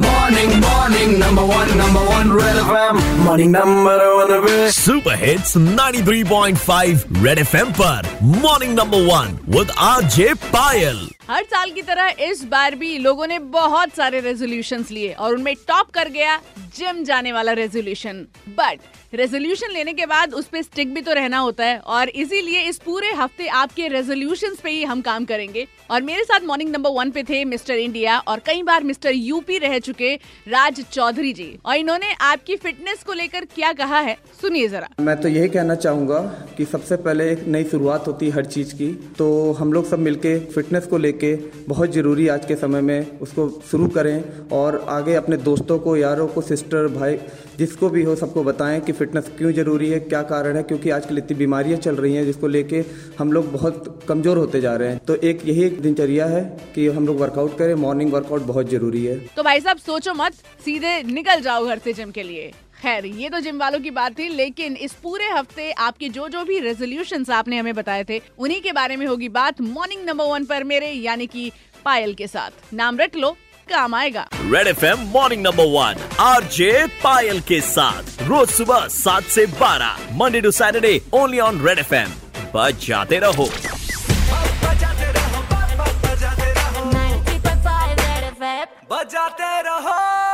Morning, morning, number one, number one, Red FM. Morning, number one, Red. Super hits 93.5 Red FM पर morning number one with RJ Payal हर साल की तरह इस बार भी लोगों ने बहुत सारे रेजोल्यूशन लिए और उनमें टॉप कर गया जिम जाने वाला रेजोल्यूशन बट रेजोल्यूशन लेने के बाद उस पर स्टिक भी तो रहना होता है और इसीलिए इस पूरे हफ़्ते आपके रेजोल्यूशन पे ही हम काम करेंगे. और मेरे साथ मॉर्निंग नंबर वन पे थे मिस्टर इंडिया और कई बार मिस्टर यूपी रह चुके राज चौधरी जी. और इन्होंने आपकी फिटनेस को लेकर क्या कहा है? सुनिए जरा. मैं तो यही कहना चाहूँगा की सबसे पहले एक नई शुरुआत होती है हर चीज़ की. तो हम लोग सब मिलके फिटनेस को लेके बहुत ज़रूरी आज के समय में उसको शुरू करें और आगे अपने दोस्तों को, यारों को, सिस्टर, भाई, जिसको भी हो, सबको बताएँ कि फिटनेस क्यों ज़रूरी है, क्या कारण है, क्योंकि आजकल इतनी बीमारियाँ चल रही हैं जिसको लेके हम लोग बहुत कमज़ोर होते जा रहे हैं। तो एक यही एक दिनचर्या है कि हम लोग वर्कआउट करें मॉर्निंग वर्कआउट बहुत ज़रूरी है। तो भाई साहब, सोचो मत, सीधे निकल जाओ घर से जिम के लिए। खैर ये तो जिम वालों की बात थी लेकिन इस पूरे हफ़्ते आपके जो जो भी रेजोल्यूशन आपने हमें बताए थे उन्हीं के बारे में होगी बात मॉर्निंग नंबर वन पर मेरे यानी कि पायल के साथ। नाम रख लो काम आएगा। Red F M morning number one RJ Payal के साथ रोज सुबह सात से बारह Monday to Saturday only on red जाते रहो बजाते रहो, बजाते रहो, 90.5 Red FM. बजाते रहो।